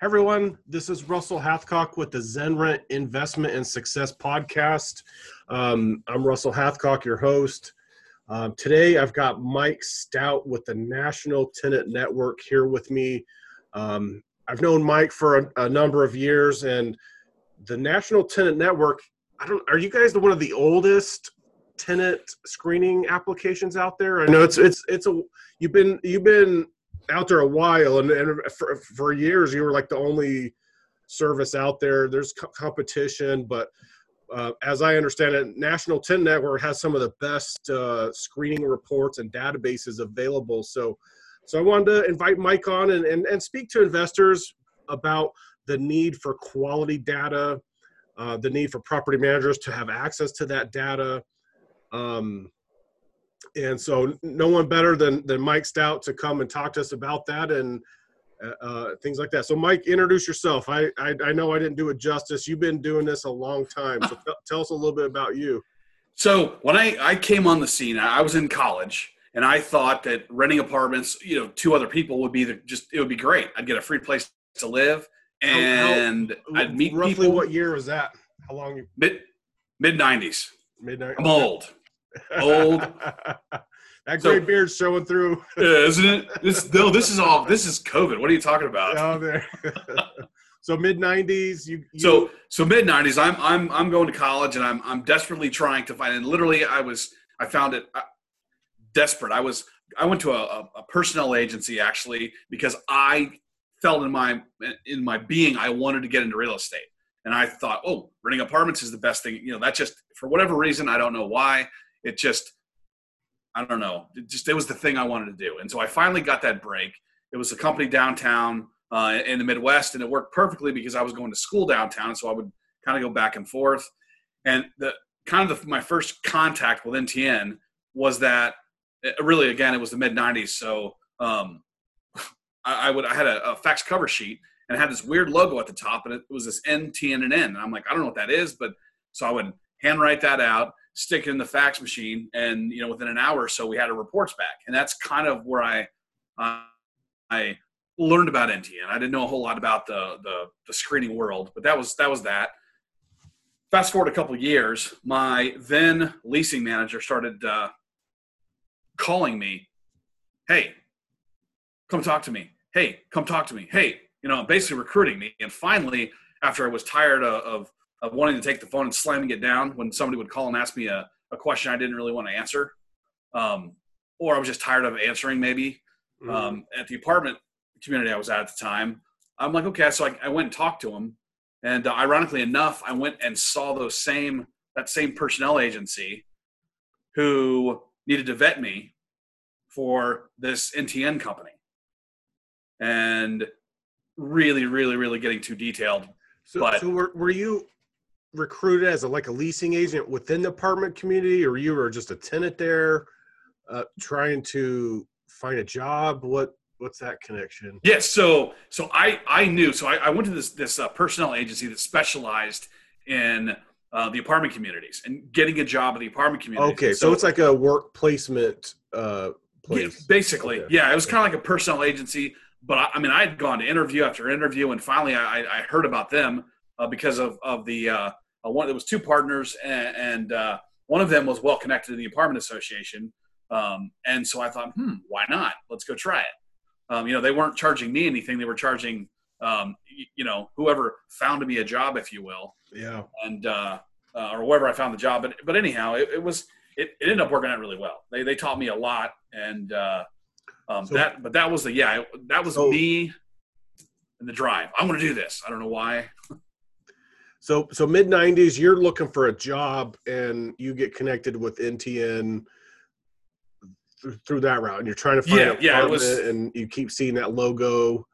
Hey everyone, this is Russell Hathcock with the ZenRent Investment and Success Podcast. Um, I'm Russell Hathcock, your host. Um, today I've got Mike Stout with the National Tenant Network here with me. Um, I've known Mike for a, a, number of years, and the National Tenant Network. I don't. Are you guys the one of the oldest tenant screening applications out there? I know it's it's it's a. You've been you've been out there a while, and, and for, for years you were like the only service out there. There's co- competition, but uh, as I understand it, National Tenant Network has some of the best uh, screening reports and databases available. So, so I wanted to invite Mike on and, and, and speak to investors about the need for quality data, uh, the need for property managers to have access to that data. Um, and so no one better than than Mike Stout to come and talk to us about that and uh, uh, things like that. So Mike, introduce yourself. I, I, I know I didn't do it justice. You've been doing this a long time, so t- tell us a little bit about you. So when I I came on the scene, I was in college. And I thought that renting apartments, you know, two other people would be the, just it would be great. I'd get a free place to live, and how, I'd meet roughly people. What year was that? How long? Mid mid nineties. Mid nineties. I'm old old. that gray so, beard's showing through. yeah, isn't it? This no, this is all. This is COVID. What are you talking about? Oh, there. so mid '90s. You, you, So so mid '90s. I'm I'm I'm going to college and I'm I'm desperately trying to find. And literally, I was I found it uh, desperate. I was I went to a, a personnel agency actually because I felt in my in my being I wanted to get into real estate. And I thought, oh, renting apartments is the best thing. You know, that just for whatever reason, I don't know why it just I don't know. It just it was the thing I wanted to do, and so I finally got that break. It was a company downtown uh, in the Midwest, and it worked perfectly because I was going to school downtown, so I would kind of go back and forth. And the kind of the, my first contact with NTN was that uh, really again it was the mid '90s, so um, I, I, would I had a, a fax cover sheet and it had this weird logo at the top, and it was this NTN and N, and I'm like I don't know what that is, but so I would handwrite that out stick it in the fax machine, and you know within an hour or so we had our reports back, and that's kind of where I uh, I learned about NTN. I didn't know a whole lot about the, the the screening world, but that was that was that. Fast forward a couple years, my then leasing manager started uh, calling me, "Hey, come talk to me. Hey, come talk to me. Hey, you know, basically recruiting me." And finally, after I was tired of, of of wanting to take the phone and slamming it down when somebody would call and ask me a, a question I didn't really want to answer. Um, or I was just tired of answering maybe. Mm-hmm. Um, at the apartment community I was at at the time, I'm like, okay, so I, I went and talked to him. And uh, ironically enough, I went and saw those same, that same personnel agency who needed to vet me for this NTN company. And really, really, really getting too detailed. So, but, so were, were you recruited as a like a leasing agent within the apartment community, or you were just a tenant there, uh, trying to find a job? What what's that connection? Yes, so so I I knew so I, I went to this this uh, personnel agency that specialized in uh, the apartment communities and getting a job in the apartment community. Okay, so, so, it's like a work placement uh, place. Yeah, basically, okay. yeah, it was kind of like a personnel agency. But I, I, mean, I had gone to interview after interview, and finally, I, I heard about them uh, because of of the uh, one. There was two partners, and, and uh, one of them was well connected in the apartment association. Um, and so I thought, hmm, why not? Let's go try it. Um, you know, they weren't charging me anything; they were charging, um, you, you know, whoever found me a job, if you will. Yeah. And uh, uh, or wherever I found the job. But but anyhow, it, it was it, it, ended up working out really well. They they taught me a lot, and uh, um, so, that but that was the yeah that was so, me and the drive. I want to do this. I don't know why. So so mid '90s, you're looking for a job, and you get connected with NTN through, through that route, and you're trying to find yeah, yeah, it was, and you keep seeing that logo.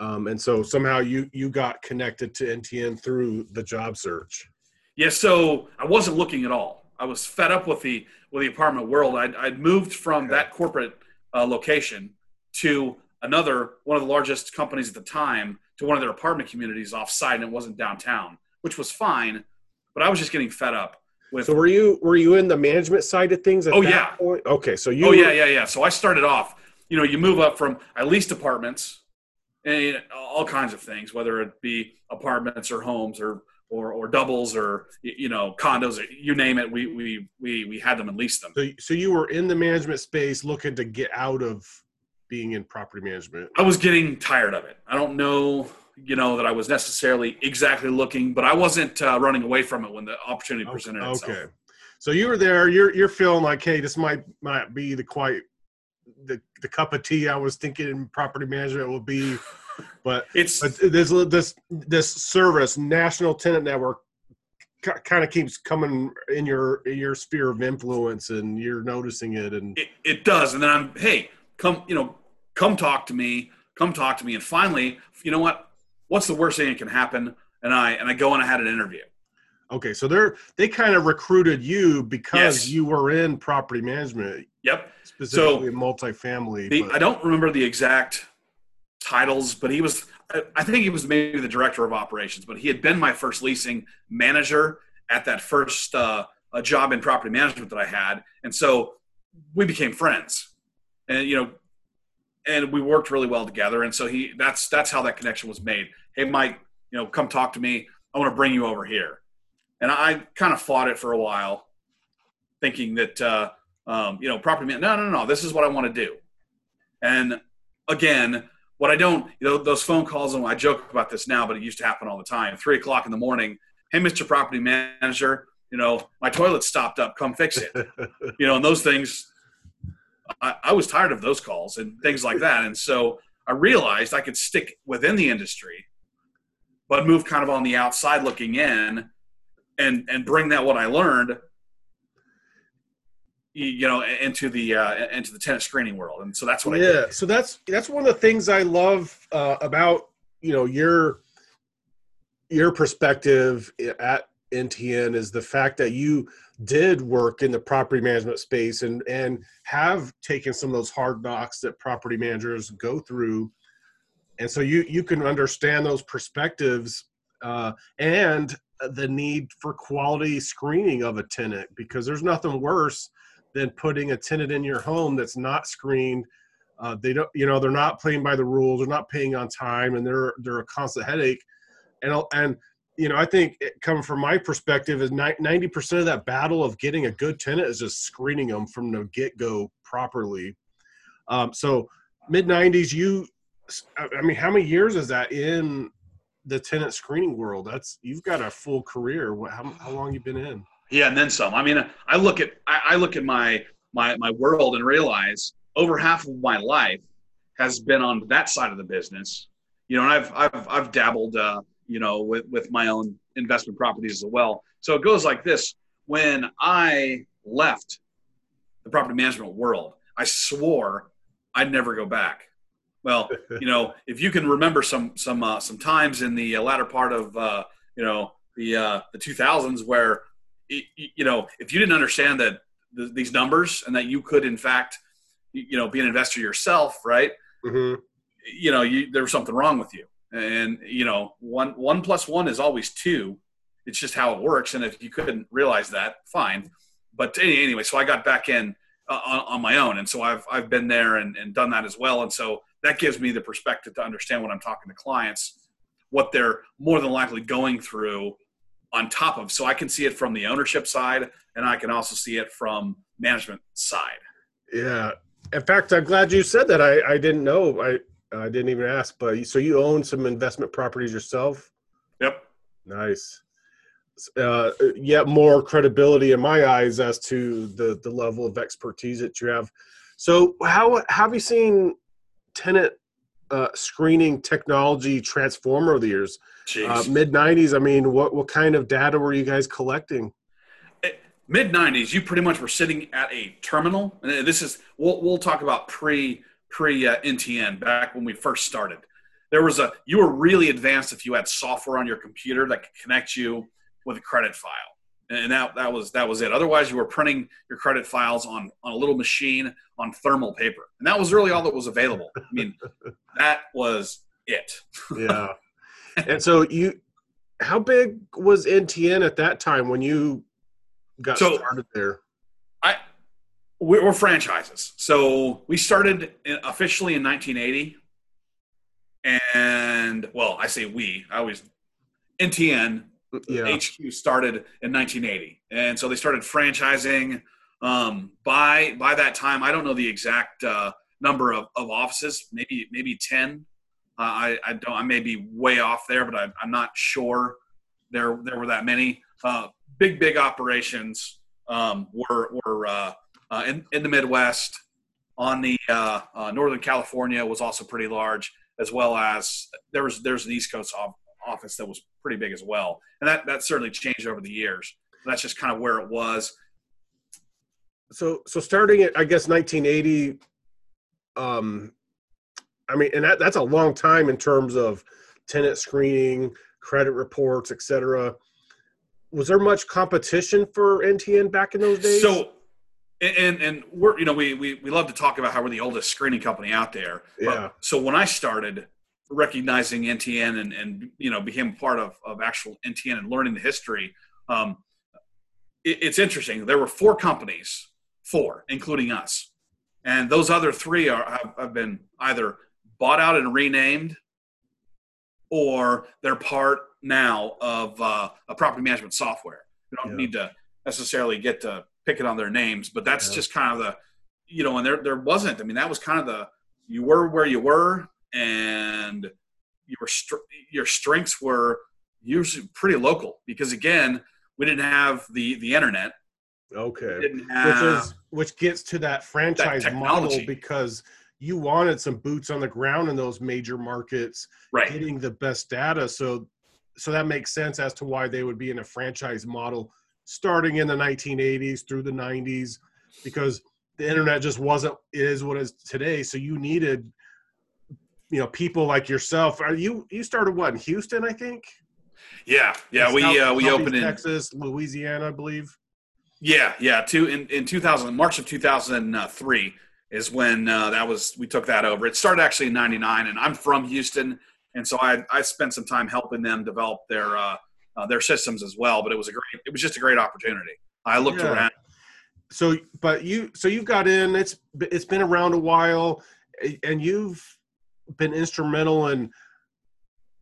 Um, and so somehow you you got connected to NTN through the job search. Yeah, so I wasn't looking at all. I was fed up with the with the apartment world. I'd, I'd moved from that corporate uh, location to another one of the largest companies at the time to one of their apartment communities offsite, and it wasn't downtown, which was fine. But I was just getting fed up. With, so were you were you in the management side of things? oh yeah. Point? Okay, so you. Oh yeah, yeah, yeah. So I started off. You know, you move up from I leased apartments, and all kinds of things, whether it be apartments or homes or or, or doubles or you know condos, you name it. We we we we had them and leased them. So, so you were in the management space, looking to get out of being in property management. I was getting tired of it. I don't know, you know, that I was necessarily exactly looking, but I wasn't uh, running away from it when the opportunity presented okay. itself. Okay. So you were there. You're you're feeling like, hey, this might might be the quite the the cup of tea I was thinking property management will be. But it's but this this this service, National Tenant Network, kind of keeps coming in your in your sphere of influence, and you're noticing it. And it, it does. And then I'm, hey, come, you know, come talk to me. Come talk to me. And finally, you know what? What's the worst thing that can happen? And I and I go and I had an interview. Okay, so they're they kind of recruited you because Yes. you were in property management, Yep. specifically multifamily. The, I don't remember the exact titles, but he was, I- think he was maybe the director of operations, but he had been my first leasing manager at that first uh, uh, job in property management that I had. And so we became friends and, you know, and we worked really well together. And so he, that's, that's how that connection was made. Hey, Mike, you know, come talk to me. I want to bring you over here. And I kind of fought it for a while thinking that, uh, um, you know, property man, no, no, no, this is what I want to do. And again, what I don't, you know, those phone calls, and I joke about this now, but it used to happen all the time. Three o'clock in the morning, hey, Mr. Property Manager, you know, my toilet stopped up, come fix it. you know, and those things, I, I was tired of those calls and things like that. And so I realized I could stick within the industry, but move kind of on the outside looking in and, and bring that what I learned you- know into the uh, into the tenant screening world. And so that's what yeah. So that's that's one of the things i love uh, about you know your your perspective at ntn is the fact that you did work in the property management space and and have taken some of those hard knocks that property managers go through and so you you can understand those perspectives uh, and the need for quality screening of a tenant because there's nothing worse than putting a tenant in your home that's not screened. Uh, they don't, you know, they're not playing by the rules. They're not paying on time, and they're they're a constant headache. And and you know, I think it, coming from my perspective, is ninety percent of that battle of getting a good tenant is just screening them from the get go properly. Um, so mid '90s, you, I mean, how many years is that in the tenant screening world? That's you've got a full career. How how long you been in? yeah and then some i mean i look at i, I look at my my my world and realize over half of my life has been on that side of the business you know and i've i've, I've dabbled uh, you know with with my own investment properties as well. So it goes like this. When i left the property management world i swore i'd never go back. Well you know if you can remember some some uh, some times in the uh, latter part of uh, you know the uh, the 2000s where you know if you didn't understand that th- these numbers and that you could in fact you know be an investor yourself right? Hmm you know you, there was something wrong with you and you know one one plus one is always two. It's just how it works. And if you couldn't realize that fine. But anyway so i got back in uh, on, on my own. And so i've i've been there and, and done that as well. And so that gives me the perspective to understand when i'm talking to clients what they're more than likely going through on top of. So i can see it from the ownership side and i can also see it from management side. Yeah. In fact, I'm glad you said that. I, I didn't know. I I didn't even ask. But you- so you own some investment properties yourself? yep Nice. Uh, yet more credibility in my eyes as to the the level of expertise that you have. So how, how have you seen tenant uh, screening technology transform over the years? Uh, Mid '90s. I mean, what what kind of data were you guys collecting? mid 90s you pretty much were sitting at a terminal and this is we'll, we'll talk about pre pre uh, ntn back when we first started. There was a you were really advanced if you had software on your computer that could connect you with a credit file. And that that was that was it. Otherwise you were printing your credit files on on a little machine on thermal paper. And that was really all that was available. I mean that was it. Yeah. and so you, how big was NTN at that time when you got So- started there? I we're, we're franchises. So we started officially in 1980, and well, I say we. I always NTN Yeah. HQ started in 1980, and so they started franchising. Um, by by that time, I don't know the exact uh, number of, of offices, maybe maybe 10. Uh, I I don't I may be way off there, but I, I'm not sure there there were that many. Uh, big big operations um, were were uh, in in the Midwest. On the uh, uh, Northern California was also pretty large, as well as there was there's an East Coast off, office that was pretty big as well, and that that certainly changed over the years. That's just kind of where it was. So so starting at I guess 1980. Um, I mean, and that that's a long time in terms of tenant screening, credit reports, etc. Was there much competition for NTN back in those days? So, and and we're you know we we we love to talk about how we're the oldest screening company out there. But- Yeah. so when I started recognizing NTN and and you know became part of of actual NTN and learning the history, um, it, it's interesting. There were four companies, four including us, and those other three are have, have been either bought out and renamed, or they're part now of uh, a property management software. We don't Yeah. need to necessarily get to picking on their names, but that's Yeah. just kind of the, you know, and there there wasn't. I mean, that was kind of the you were where you were, and you were str- your strengths were usually pretty local because again, we didn't have the the internet. okay. Which is which gets to that franchise model because you wanted some boots on the ground in those major markets right. getting the best data so so that makes sense as to why they would be in a franchise model starting in the 1980s through the 90s because the internet just wasn't is what it is today so you needed you know people like yourself are you you started what in houston i think Yeah, yeah. We South- uh, we Southeast opened in texas louisiana i believe Yeah, yeah. Two in in 2000, March of 2003 is when uh, that was. We took that over. It started actually in '99, and I'm from Houston, and so I I spent some time helping them develop their uh, uh, their systems as well. But it was a great. It was just a great opportunity. I looked Yeah. around. so but you so you've got in it's it's been around a while and you've been instrumental in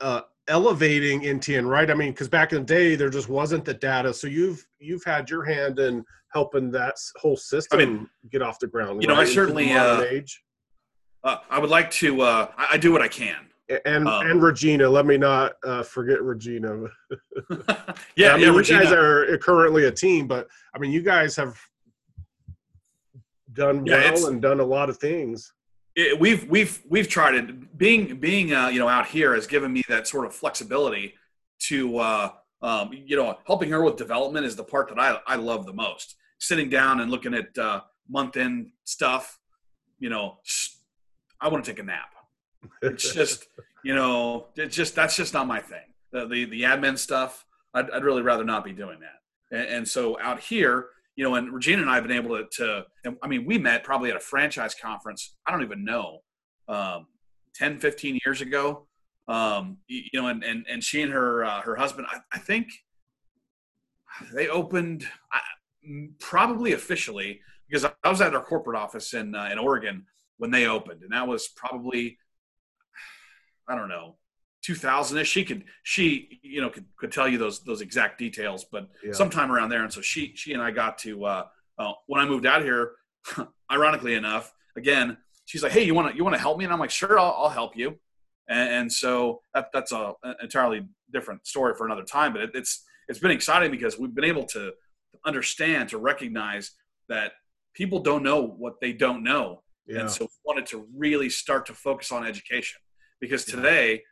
uh elevating NTN right i mean because back in the day there just wasn't the data so you've you've had your hand in helping that whole system mean, get off the ground you know, I right, into the certainly, uh, Uh, I would like to. Uh, I, I do what I can. And um, and regina let me not uh forget regina yeah, I mean, yeah. you Regina. guys are currently a team but i mean you guys have done Yeah, well and done a lot of things it, we've we've we've tried it. Being being uh, you know out here has given me that sort of flexibility to uh, um, you know helping her with development is the part that I I love the most. Sitting down and looking at uh, month end stuff, you know, I want to take a nap. It's just you know it's just that's just not my thing. The the, the admin stuff, I'd, I'd really rather not be doing that. And, and so out here, you know, and Regina and I have been able to, to and, I mean, we met probably at a franchise conference. I don't even know, um, 10, 15 years ago. Um, you, you know, and, and, and she and her, uh, her husband, I, I think they opened I, probably officially because I was at our corporate office in, uh, in Oregon when they opened. And that was probably, I don't know, 2000 ish. She could, she, you know, could, could tell you those, those exact details, but Yeah. sometime around there. And so she, she and I got to, uh, uh, when I moved out here, ironically enough, again, she's like, Hey, you want to, you want to help me? And I'm like, sure, I'll, I'll help you. And, and so that, that's a, an entirely different story for another time, but it, it's, it's been exciting because we've been able to understand, to recognize that people don't know what they don't know. yeah And so we wanted to really start to focus on education because today,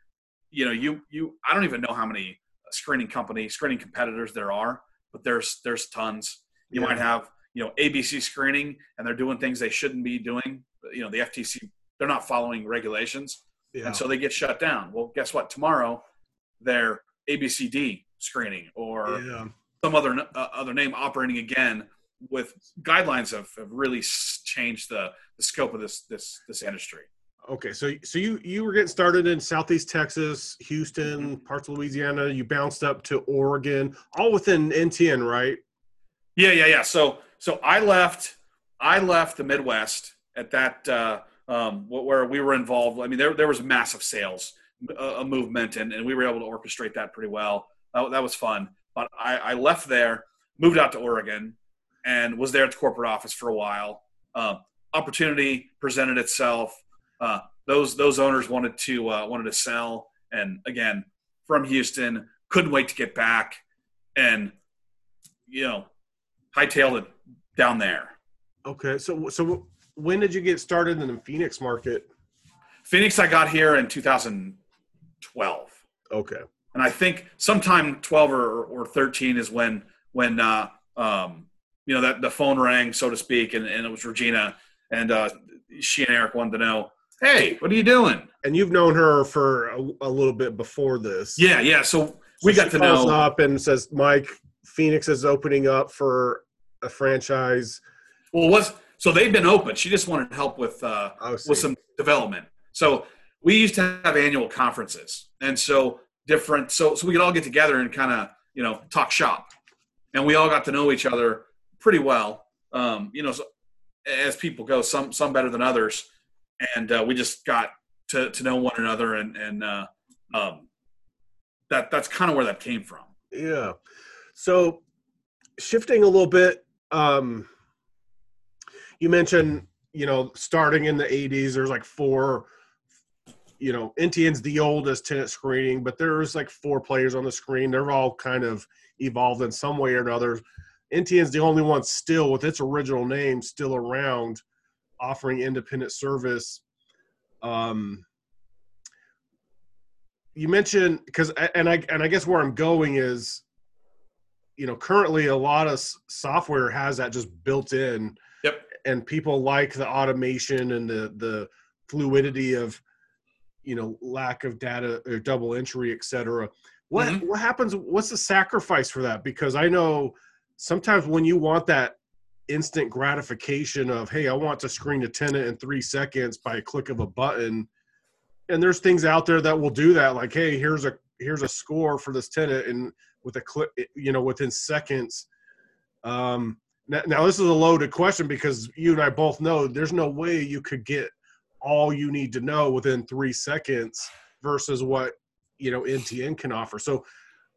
you know, you you I don't even know how many screening company screening competitors there are, but there's there's tons. You Yeah. might have you know ABC screening and they're doing things they shouldn't be doing. You know, the FTC they're not following regulations, yeah. and so they get shut down. Well, guess what? Tomorrow, they're ABCD screening or yeah. some other uh, other name operating again with guidelines have, have really changed the, the scope of this this this industry. Okay, so so you you were getting started in Southeast Texas, Houston, parts of Louisiana. You bounced up to Oregon, all within NTN, right? Yeah, yeah, yeah. So so I left I left the Midwest at that uh, um, where we were involved. I mean, there there was massive sales, a, a movement, and, and we were able to orchestrate that pretty well. That, that was fun. But I, I left there, moved out to Oregon, and was there at the corporate office for a while. Uh, opportunity presented itself. Uh, those those owners wanted to uh, wanted to sell, and again, from Houston, couldn't wait to get back, and you know, hightailed it down there. Okay, so so when did you get started in the Phoenix market? Phoenix, I got here in 2012. Okay, and I think sometime 12 or, or 13 is when when uh, um, you know that the phone rang, so to speak, and, and it was Regina, and uh, she and Eric wanted to know, hey, what are you doing? And you've known her for a, a little bit before this. Yeah, yeah. So we So got she to calls know. up and says, "Mike, Phoenix is opening up for a franchise." Well, was so they've been open. She just wanted help with uh, with some development. So we used to have annual conferences, and so different. So so we could all get together and kind of you know talk shop, and we all got to know each other pretty well. Um, you know, so, as people go, some some better than others, and uh, we just got to to know one another, and and uh, um, that that's kind of where that came from. Yeah. So shifting a little bit, um, you mentioned, you know, starting in the 80s, there's like four, you know, NTN's the oldest tenant screening, but there's like four players on the screen. They're all kind of evolved in some way or another. NTN's the only one still with its original name still around offering independent service. Um, you mentioned because and I and I guess where I'm going is, you know, currently a lot of software has that just built in. Yep. And people like the automation and the the fluidity of, you know, lack of data or double entry, et cetera. What Mhm. what happens? What's the sacrifice for that? Because I know sometimes when you want that instant gratification of, hey, I want to screen a tenant in three seconds by a click of a button. And there's things out there that will do that like hey here's a here's a score for this tenant and with a click you know within seconds. Um now, now this is a loaded question because you and i both know there's no way you could get all you need to know within three seconds versus what you know ntn can offer. So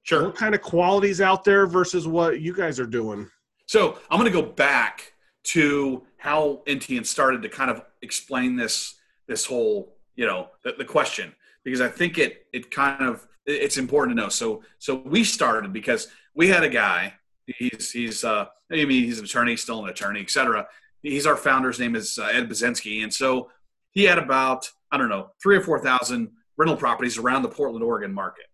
Sure. what kind of qualities out there versus what you guys are doing So I'm going to go back to how NTN started to kind of explain this this whole you know the, the question because I think it it kind of it's important to know. So so we started because we had a guy. He's he's uh I mean he's an attorney, still an attorney, etc. He's our founder's name is uh, Ed Bazinski, and so he had about I don't know three or four thousand rental properties around the Portland, Oregon market.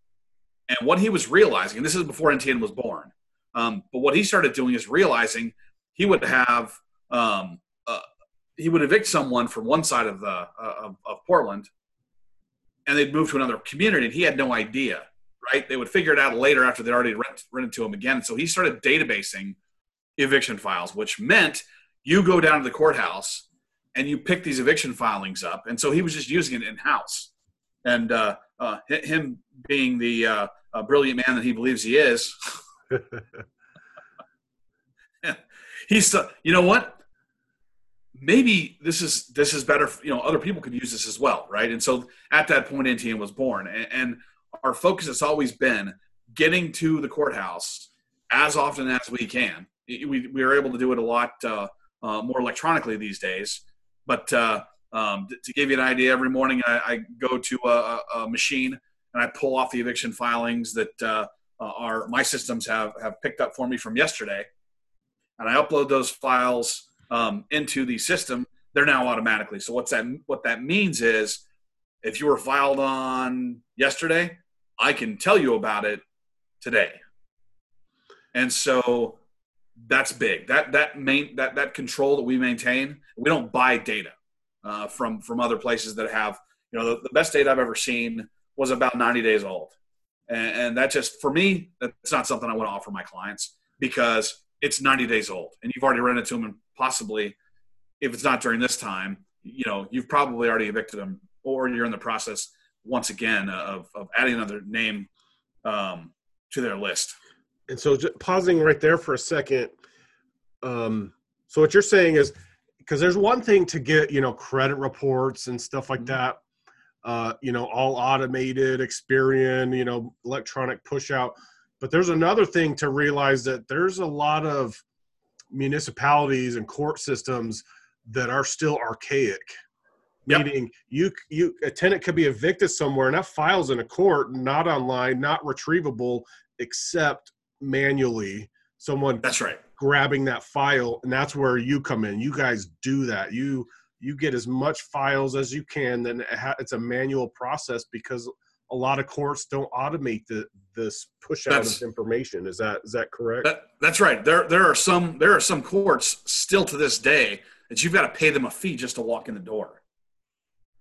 And what he was realizing, and this is before NTN was born, um, but what he started doing is realizing he would have um, uh, he would evict someone from one side of the uh, of, of Portland, and they'd move to another community, and he had no idea. Right? They would figure it out later after they'd already rent, rented to him again. So he started databasing eviction files, which meant you go down to the courthouse and you pick these eviction filings up. And so he was just using it in house. And uh, uh, him being the uh, brilliant man that he believes he is, he's uh, you know what? Maybe this is this is better you know other people could use this as well right? And so at that point ntn was born. And, and our focus has always been getting to the courthouse as often as we can. We, we are able to do it a lot uh, uh, more electronically these days. But uh, um, to give you an idea every morning i, I go to a, a- machine and i pull off the eviction filings that uh, our my systems have have picked up for me from yesterday and I upload those files um, into the system, they're now automatically. So what's that? What that means is, if you were filed on yesterday, I can tell you about it today. And so that's big. That that main that that control that we maintain, we don't buy data uh, from from other places that have. You know, the, the best data I've ever seen was about 90 days old, and, and that just for me, that's not something I want to offer my clients because it's 90 days old and you've already rented to them and possibly if it's not during this time you know you've probably already evicted them or you're in the process once again of, of adding another name um, to their list And so, just pausing right there for a second. Um, so what you're saying is, because there's one thing to get, you know, credit reports and stuff like Mhm. that. Uh, you know, all automated, Experian, you know, electronic push out. But there's another thing to realize that there's a lot of municipalities and court systems that are still archaic. Yep. Meaning you you a tenant could be evicted somewhere and that file's in a court, not online, not retrievable except manually. Someone That's right. grabbing that file and that's where you come in you guys do that you you get as much files as you can then it's a manual process because a lot of courts don't automate the this push out That's- of information is that is that correct That, that's right. There there are some there are some courts still to this day that you've got to pay them a fee just to walk in the door.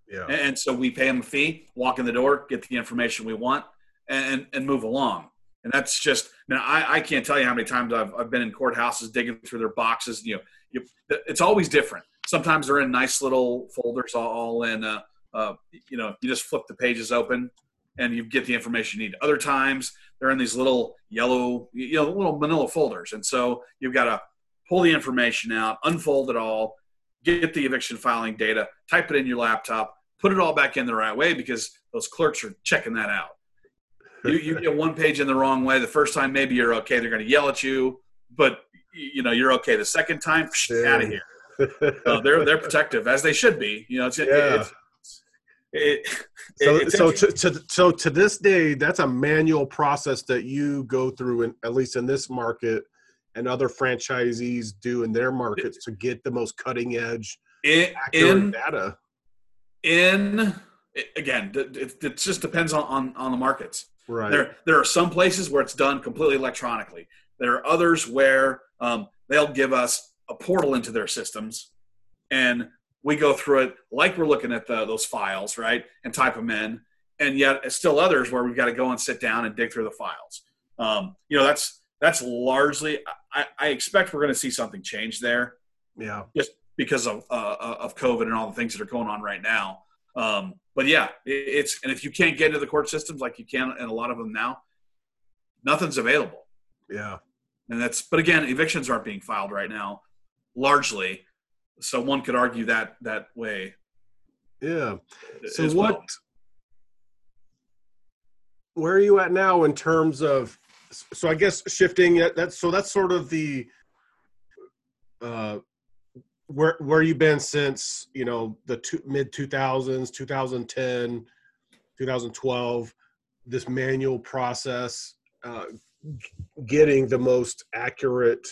yeah And, and so we pay them a fee, walk in the door, get the information we want, and and move along. And that's just now I, I can't tell you how many times I've, I've been in courthouses digging through their boxes. You know, you, it's always different. Sometimes they're in nice little folders, all, in. Uh, uh, you know, you just flip the pages open and you get the information you need. Other times they're in these little yellow, you know, little manila folders, and so you've got to pull the information out, unfold it all, get the eviction filing data, type it in your laptop, put it all back in the right way because those clerks are checking that out. You, you get one page in the wrong way the first time, maybe you're okay. They're going to yell at you, but you know you're okay. The second time, Yeah. out of here. So they're they're protective as they should be. You know, it's, Yeah. it's it, so, it's so to, to so to this day that's a manual process that you go through in at least in this market and other franchisees do in their markets to get the most cutting edge in, accurate in data in again it, it just depends on, on on the markets right there there are some places where it's done completely electronically there are others where um, they'll give us a portal into their systems and we go through it like we're looking at the, those files right and type them in and yet it's still others where we've got to go and sit down and dig through the files. Um, you know that's that's largely i, I expect we're going to see something change there. Yeah. Just because of uh, of COVID and all the things that are going on right now. Um, but yeah, it, it's and if you can't get into the court systems like you can in a lot of them now, nothing's available. yeah. And that's but again, evictions aren't being filed right now, largely. So one could argue that that way. yeah so what well. where are you at now in terms of so i guess shifting that- that's so that's sort of the uh where where you been since you know the two, mid 2000s 2010 2012 this manual process uh getting the most accurate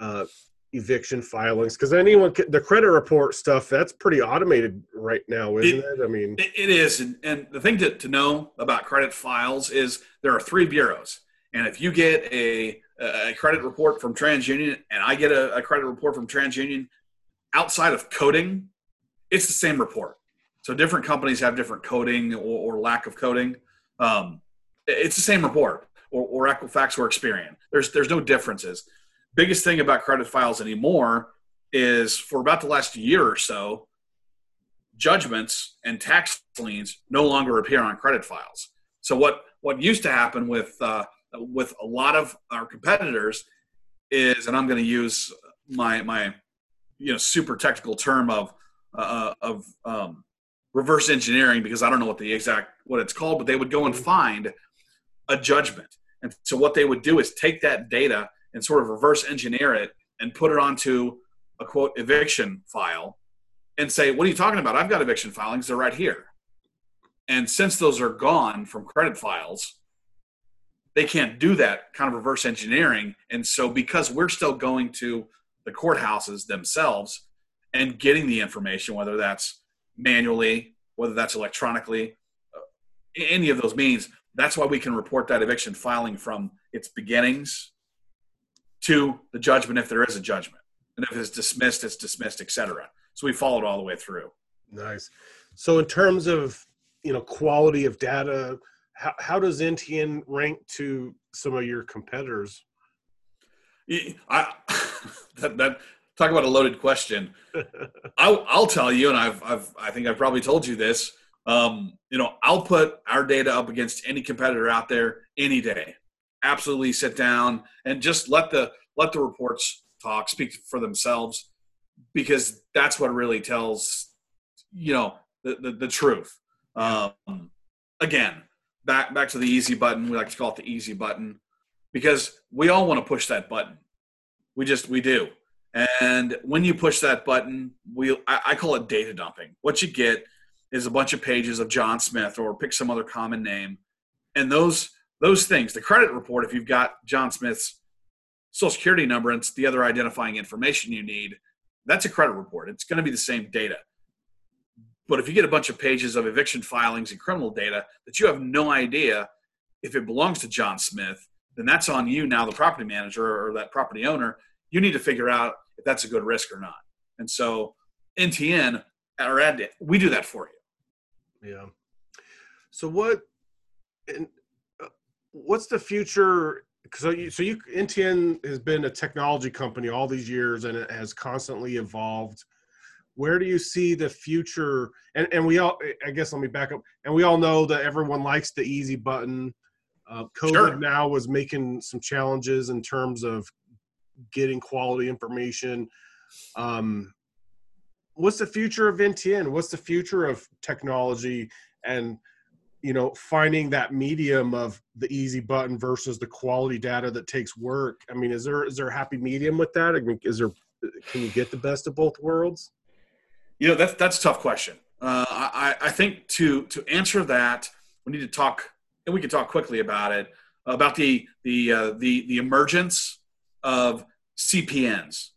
uh eviction filings because anyone can, the credit report stuff that's pretty automated right now isn't it, i mean It, it is, and, and the thing to, to know about credit files is there are three bureaus, and if you get a, a credit report from TransUnion and I get a, a credit report from TransUnion, outside of coding, it's the same report. So different companies have different coding or, or lack of coding. Um, it's the same report, or, or Equifax or Experian. There's there's no differences. Biggest thing about credit files anymore is for about the last year or so, judgments and tax liens no longer appear on credit files. So what what used to happen with uh, with a lot of our competitors is, and I'm going to use my my you know super technical term of uh, of um, reverse engineering because I don't know what the exact what it's called, but they would go and find a judgment, and so what they would do is take that data and sort of reverse engineer it and put it onto a quote eviction file and say, What are you talking about? I've got eviction filings, they're right here. And since those are gone from credit files, they can't do that kind of reverse engineering. And so, because we're still going to the courthouses themselves and getting the information, whether that's manually, whether that's electronically, uh, any of those means, that's why we can report that eviction filing from its beginnings to the judgment if there is a judgment. And if it's dismissed, it's dismissed, etc. So we followed all the way through. Nice. So in terms of you know quality of data, how, how does NTN rank to some of your competitors? I that, that talk about a loaded question. I'll, I'll tell you, and I've, I've I think I've probably told you this. Um, you know, I'll put our data up against any competitor out there any day. Absolutely, sit down and just let the let the reports talk, speak for themselves, because that's what really tells you know the the, the truth. Um, again, back back to the easy button. We like to call it the easy button because we all want to push that button. We just we do. And when you push that button, we I, I call it data dumping. What you get is a bunch of pages of John Smith or pick some other common name, and those those things. The credit report, if you've got John Smith's social security number and the other identifying information you need, that's a credit report. It's going to be the same data. But if you get a bunch of pages of eviction filings and criminal data that you have no idea if it belongs to John Smith, then that's on you now, the property manager or that property owner. You need to figure out if that's a good risk or not. And so NTN or Ad, we do that for you. Yeah. So what, what's the future? So you, so you, NTN has been a technology company all these years and it has constantly evolved. Where do you see the future? And, and we all i guess let me back up. And we all know that everyone likes the easy button. Uh, covid sure. now was making some challenges in terms of getting quality information. Um, what's the future of ntn what's the future of technology? And you know finding that medium of the easy button versus the quality data that takes work i mean is there is there a happy medium with that i mean is there can you get the best of both worlds you know, that's that's a tough question. Uh, I, I think to to answer that, we need to talk, and we can talk quickly about it about the the uh, the the emergence of CPNs.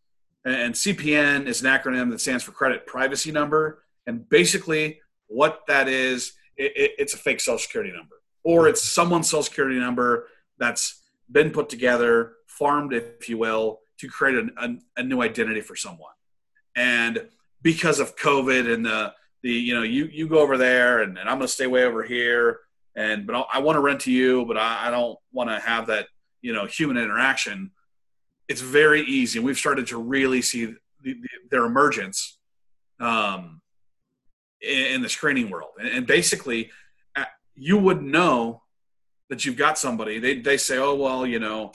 And CPN is an acronym that stands for Credit Privacy Number, and basically what that is, it, it, it's a fake Social Security number, or it's someone's Social Security number that's been put together, farmed, if you will, to create a, a, a new identity for someone. And because of COVID and the the you know you you go over there and, and I'm going to stay way over here and but I'll, i want to rent to you but I, I don't want to have that you know human interaction. It's very easy, and we've started to really see the, the, their emergence um, in, the screening world. And, basically, uh, you would know that you've got somebody. They they say, oh well, you know,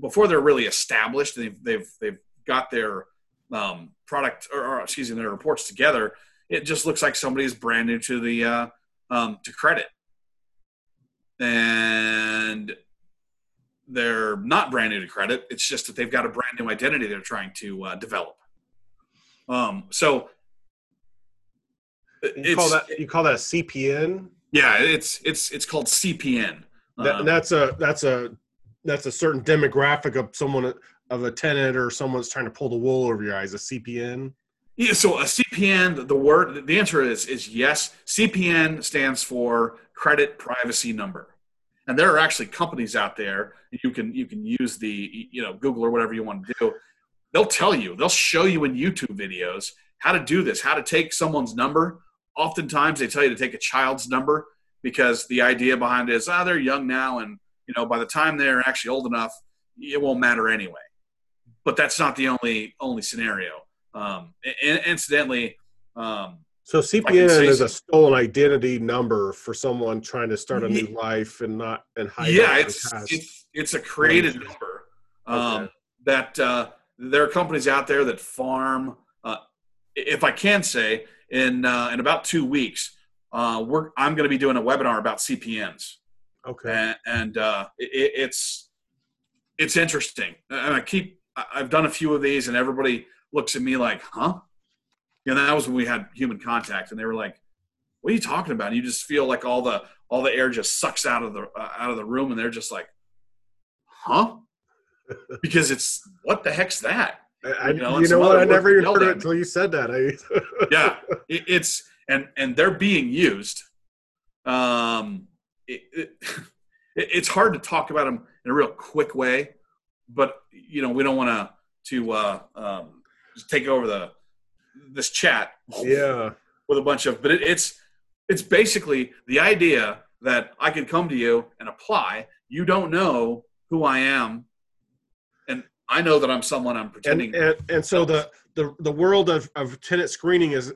before they're really established, they've they've they've got their um, product or, or, excuse me their reports together it just looks like somebody's brand new to the uh, um, to credit and they're not brand new to credit it's just that they've got a brand new identity they're trying to uh, develop um, so you call that you call that a cpn yeah it's it's it's called cpn that, um, that's a that's a that's a certain demographic of someone of a tenant or someone's trying to pull the wool over your eyes, a CPN? Yeah, so a CPN, the word, the answer is is yes. CPN stands for Credit Privacy Number, and there are actually companies out there. You can you can use the you know Google or whatever you want to do. They'll tell you, they'll show you in YouTube videos how to do this, how to take someone's number. Oftentimes, they tell you to take a child's number because the idea behind it is, ah, oh, they're young now, and you know by the time they're actually old enough, it won't matter anyway but that's not the only only scenario. Um, and, incidentally, um, so CPN is a stolen identity number for someone trying to start a new life and not and hide. Yeah, it's, it's it's a created number um, okay. that uh, there are companies out there that farm. Uh, if I can say, in uh, in about two weeks, uh, we're I'm going to be doing a webinar about CPNs. Okay, and, and uh, it, it's it's interesting, and I keep I've done a few of these, and everybody looks at me like, "Huh?" You know, that was when we had human contact, and they were like, "What are you talking about?" And you just feel like all the all the air just sucks out of the uh, out of the room, and they're just like, "Huh?" because it's what the heck's that? I, you know, you know what? I never even heard it until you said that. I yeah, it, it's and and they're being used. Um, it, it, it's hard to talk about them in a real quick way but you know we don't want to to uh, um, just take over the this chat. Yeah, with a bunch of, but it, it's it's basically the idea that I could come to you and apply. You don't know who I am, I know that I'm someone I'm pretending. And, and, and so the, the the world of, of tenant screening is,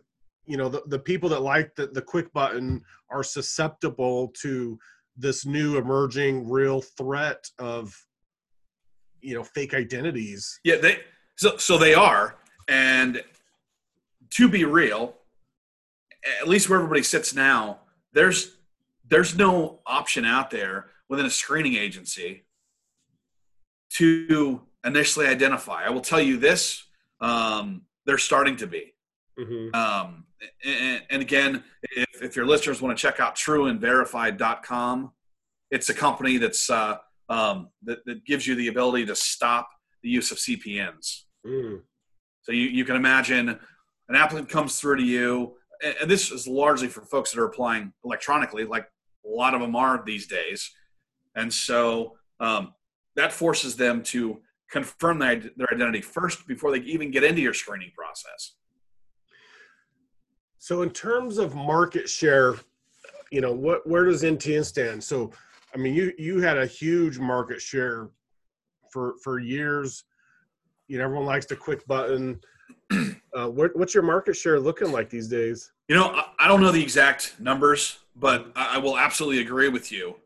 you know, the, the people that like the, the quick button are susceptible to this new emerging real threat of you know fake identities yeah they so so they are and to be real at least where everybody sits now there's there's no option out there within a screening agency to initially identify. I will tell you this: um, they're starting to be. Mm-hmm. Um, and, and, again, if, if your listeners want to check out trueandverified.com, it's a company that's uh, um, that, that, gives you the ability to stop the use of CPNs. Mm. So you, you can imagine an applicant comes through to you, and, and this is largely for folks that are applying electronically, like a lot of them are these days. And so um, that forces them to confirm their, their identity first before they even get into your screening process. So, in terms of market share, you know, what where does NTN stand? So, I mean, you you had a huge market share for for years. You know, everyone likes the quick button. Uh, what, what's your market share looking like these days? You know, I, I don't know the exact numbers, but I, I will absolutely agree with you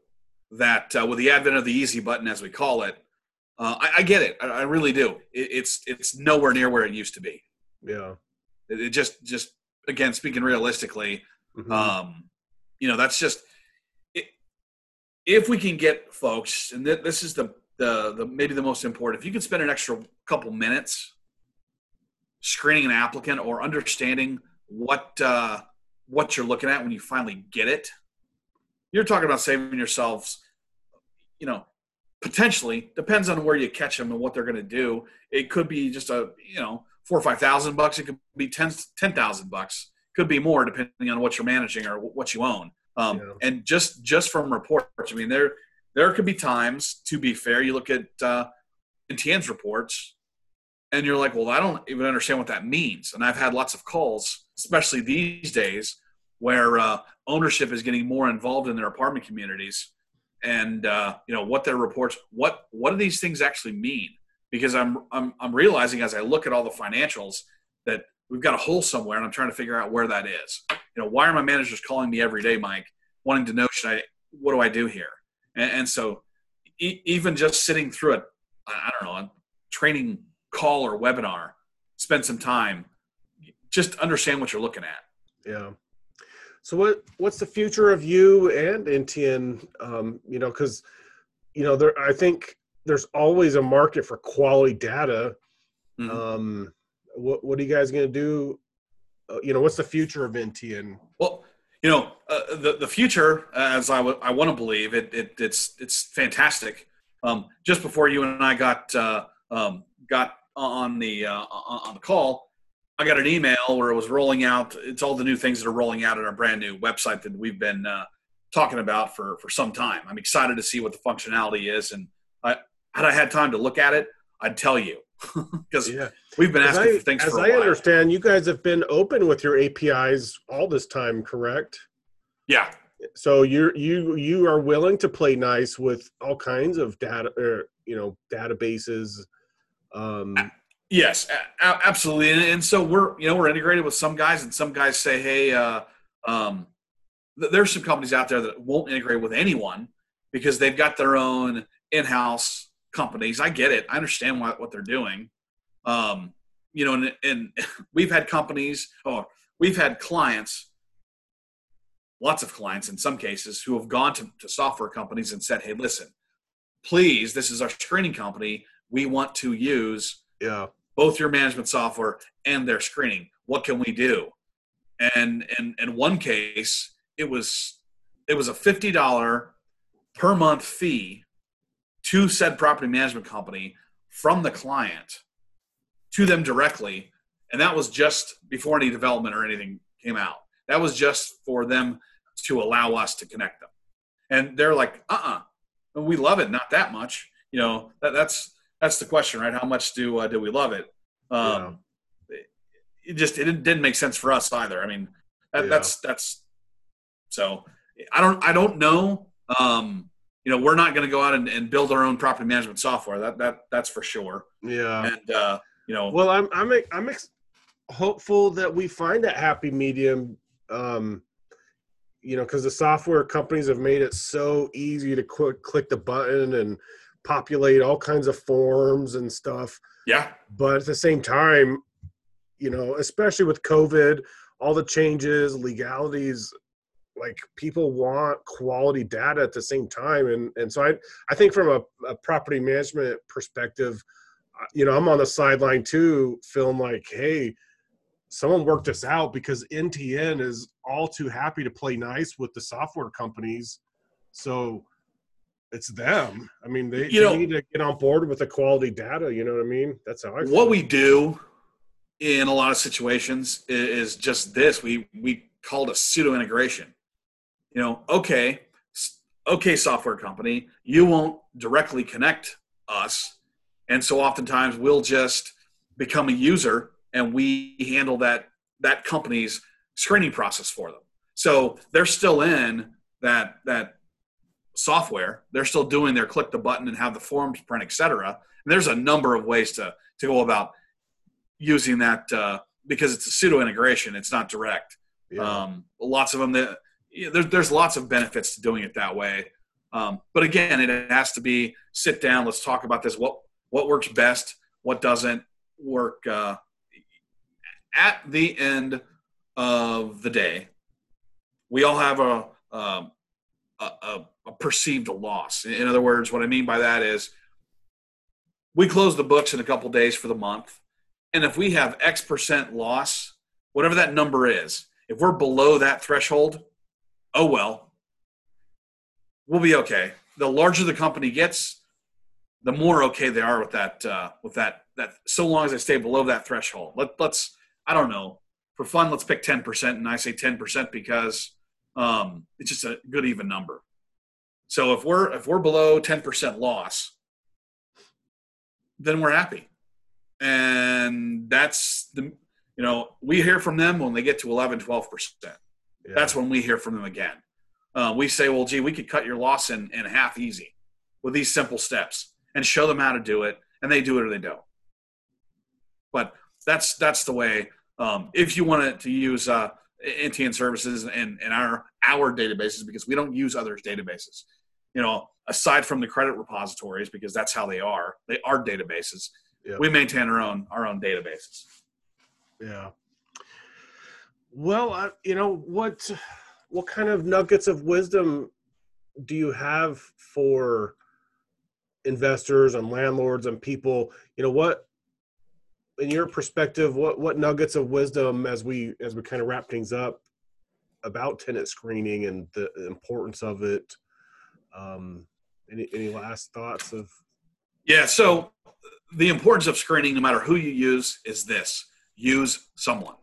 that uh, with the advent of the easy button, as we call it, uh, I, I, get it. I, I really do. It, it's it's nowhere near where it used to be. Yeah. It, it just just again speaking realistically, mm-hmm. um, you know that's just it, if we can get folks, and th- this is the, the the maybe the most important. If you can spend an extra couple minutes screening an applicant or understanding what uh, what you're looking at when you finally get it, you're talking about saving yourselves, you know, potentially depends on where you catch them and what they're going to do. It could be just a you know four or five thousand bucks. It could be ten ten thousand bucks. Could be more depending on what you're managing or what you own. Um, yeah. And just just from reports, I mean there there could be times. To be fair, you look at uh, NTN's reports, and you're like, well, I don't even understand what that means. And I've had lots of calls, especially these days, where uh, ownership is getting more involved in their apartment communities and uh, you know what their reports what what do these things actually mean? Because I'm, I'm i'm realizing as i look at all the financials that we've got a hole somewhere and i'm trying to figure out where that is. You know why are my managers calling me every day mike wanting to know should i what do i do here? And, and so e- even just sitting through a i don't know a training call or webinar spend some time just understand what you're looking at. Yeah so what what's the future of you and NTN? Um, you know, because you know there I think there's always a market for quality data. Mm-hmm. Um, what what are you guys going to do? Uh, you know, what's the future of NTN? Well, you know, uh, the the future, as I, w- I want to believe, it, it it's it's fantastic. Um, just before you and I got uh, um, got on the uh, on the call, I got an email where it was rolling out. It's all the new things that are rolling out in our brand new website that we've been uh, talking about for for some time. I'm excited to see what the functionality is, and I, had I had time to look at it, I'd tell you because yeah. we've been asking I, for things. As I while. understand, you guys have been open with your APIs all this time, correct? Yeah. So you're you you are willing to play nice with all kinds of data, or you know, databases. Um, Yes, a- absolutely. And, and, so we're you know we're integrated with some guys, and some guys say, hey, uh, um, th- there's some companies out there that won't integrate with anyone because they've got their own in-house companies. I get it. I understand what what they're doing. Um, you know, and, and we've had companies, or we've had clients, lots of clients in some cases, who have gone to, to software companies and said, hey, listen, please, this is our screening company. We want to use yeah. both your management software and their screening. What can we do? And and in one case it was it was a $50 per month fee to said property management company from the client to them directly. And that was just before any development or anything came out. That was just for them to allow us to connect them. And they're like uh-uh. We love it. Not that much. You know that, that's that's the question, right? How much do uh, do we love it? Um, yeah. It just it didn't make sense for us either. I mean, that, yeah. that's that's so I don't I don't know. Um, you know, we're not going to go out and, and, build our own property management software. That that that's for sure. Yeah. And uh, you know, well, I'm I'm I'm ex- hopeful that we find that happy medium. Um, you know, because the software companies have made it so easy to click click the button and populate all kinds of forms and stuff. Yeah. But at the same time, you know, especially with COVID, all the changes, legalities, like people want quality data at the same time and and so i i think from a, a property management perspective uh, you know i'm on the sideline too feeling like hey someone worked this out because ntn is all too happy to play nice with the software companies so it's them. I mean they, You they know- need to get on board with the quality data you know what i mean? That's how i feel. what we do in a lot of situations is just this. We we call it a pseudo integration. You know okay okay software company you won't directly connect us. And so oftentimes we'll just become a user and we handle that that company's screening process for them. So they're still in that that software they're still doing their click the button and have the forms print etc and there's a number of ways to to go about using that uh, because it's a pseudo integration it's not direct. Yeah. um, lots of them that yeah, there's there's lots of benefits to doing it that way. Um, but again it has to be sit down let's talk about this what what works best what doesn't work uh, at the end of the day. We all have a um, a, a, perceived loss. In other words what i mean by that is we close the books in a couple days for the month. And if we have x percent loss whatever that number is if we're below that threshold oh well we'll be okay. The larger the company gets the more okay they are with that uh, with that that so long as they stay below that threshold. Let, let's i don't know. For fun let's pick 10% and i say 10% because um, it's just a good even number. So if we're if we're below 10% loss then we're happy. And that's the you know we hear from them when they get to 11 12% yeah. that's when we hear from them again. Uh, we say well gee we could cut your loss in, in half easy with these simple steps and show them how to do it and they do it or they don't. But that's that's the way um, if you wanted to use uh, ntn services and, and our our databases because we don't use others databases you know aside from the credit repositories because that's how they are they are databases Yeah. we maintain our own our own databases Yeah. Well, I, you know what? What kind of nuggets of wisdom do you have for investors and landlords and people? You know what? In your perspective, what what nuggets of wisdom as we as we kind of wrap things up about tenant screening and the importance of it? Um, any any last thoughts of? Yeah. So the importance of screening, no matter who you use, is this: use someone.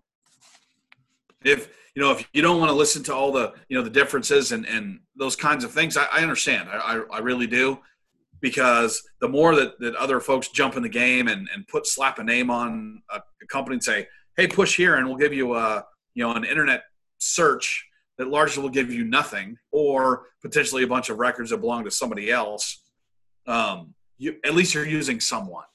If you know, if you don't want to listen to all the you know the differences and and those kinds of things, I, I understand. I, I I really do, because the more that that other folks jump in the game and and put slap a name on a, a company and say, hey, push here, and we'll give you a you know an internet search that largely will give you nothing, or potentially a bunch of records that belong to somebody else. Um, you at least you're using someone.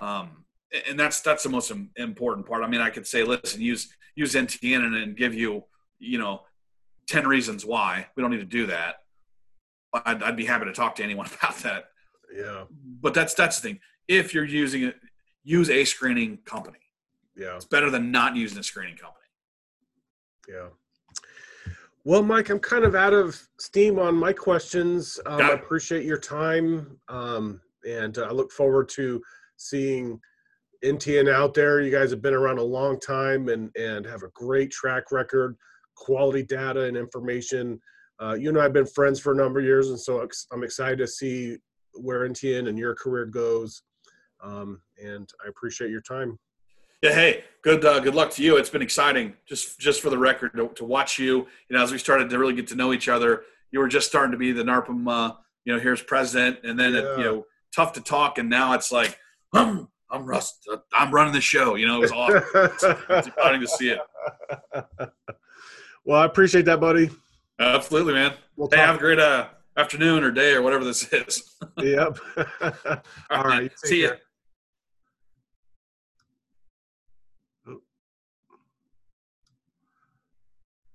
Um and that's that's the most important part. I mean i could say listen use use ntn and, and give you you know 10 reasons why. We don't need to do that I'd, I'd be happy to talk to anyone about that Yeah, but that's that's the thing if you're using it use a screening company yeah. it's better than not using a screening company Yeah. Well, Mike, I'm kind of out of steam on my questions. Um, I appreciate your time, um, and uh, I look forward to seeing NTN out there. You guys have been around a long time and and have a great track record, quality data and information. Uh, you and I have been friends for a number of years, and so I'm excited to see where NTN and your career goes. Um, and I appreciate your time. Yeah, hey, good uh, good luck to you. It's been exciting, just just for the record, to, to watch you. You know, as we started to really get to know each other, you were just starting to be the NARPM, uh, you know, here's president, and then it, you know, tough to talk, and now it's like, I'm I'm Russ, I'm running the show. You know, it was awesome. it's exciting to see it. well, I appreciate that, buddy. Absolutely, man. We'll Hey, have a great uh, afternoon or day or whatever this is. yep. All right. you take See ya. care.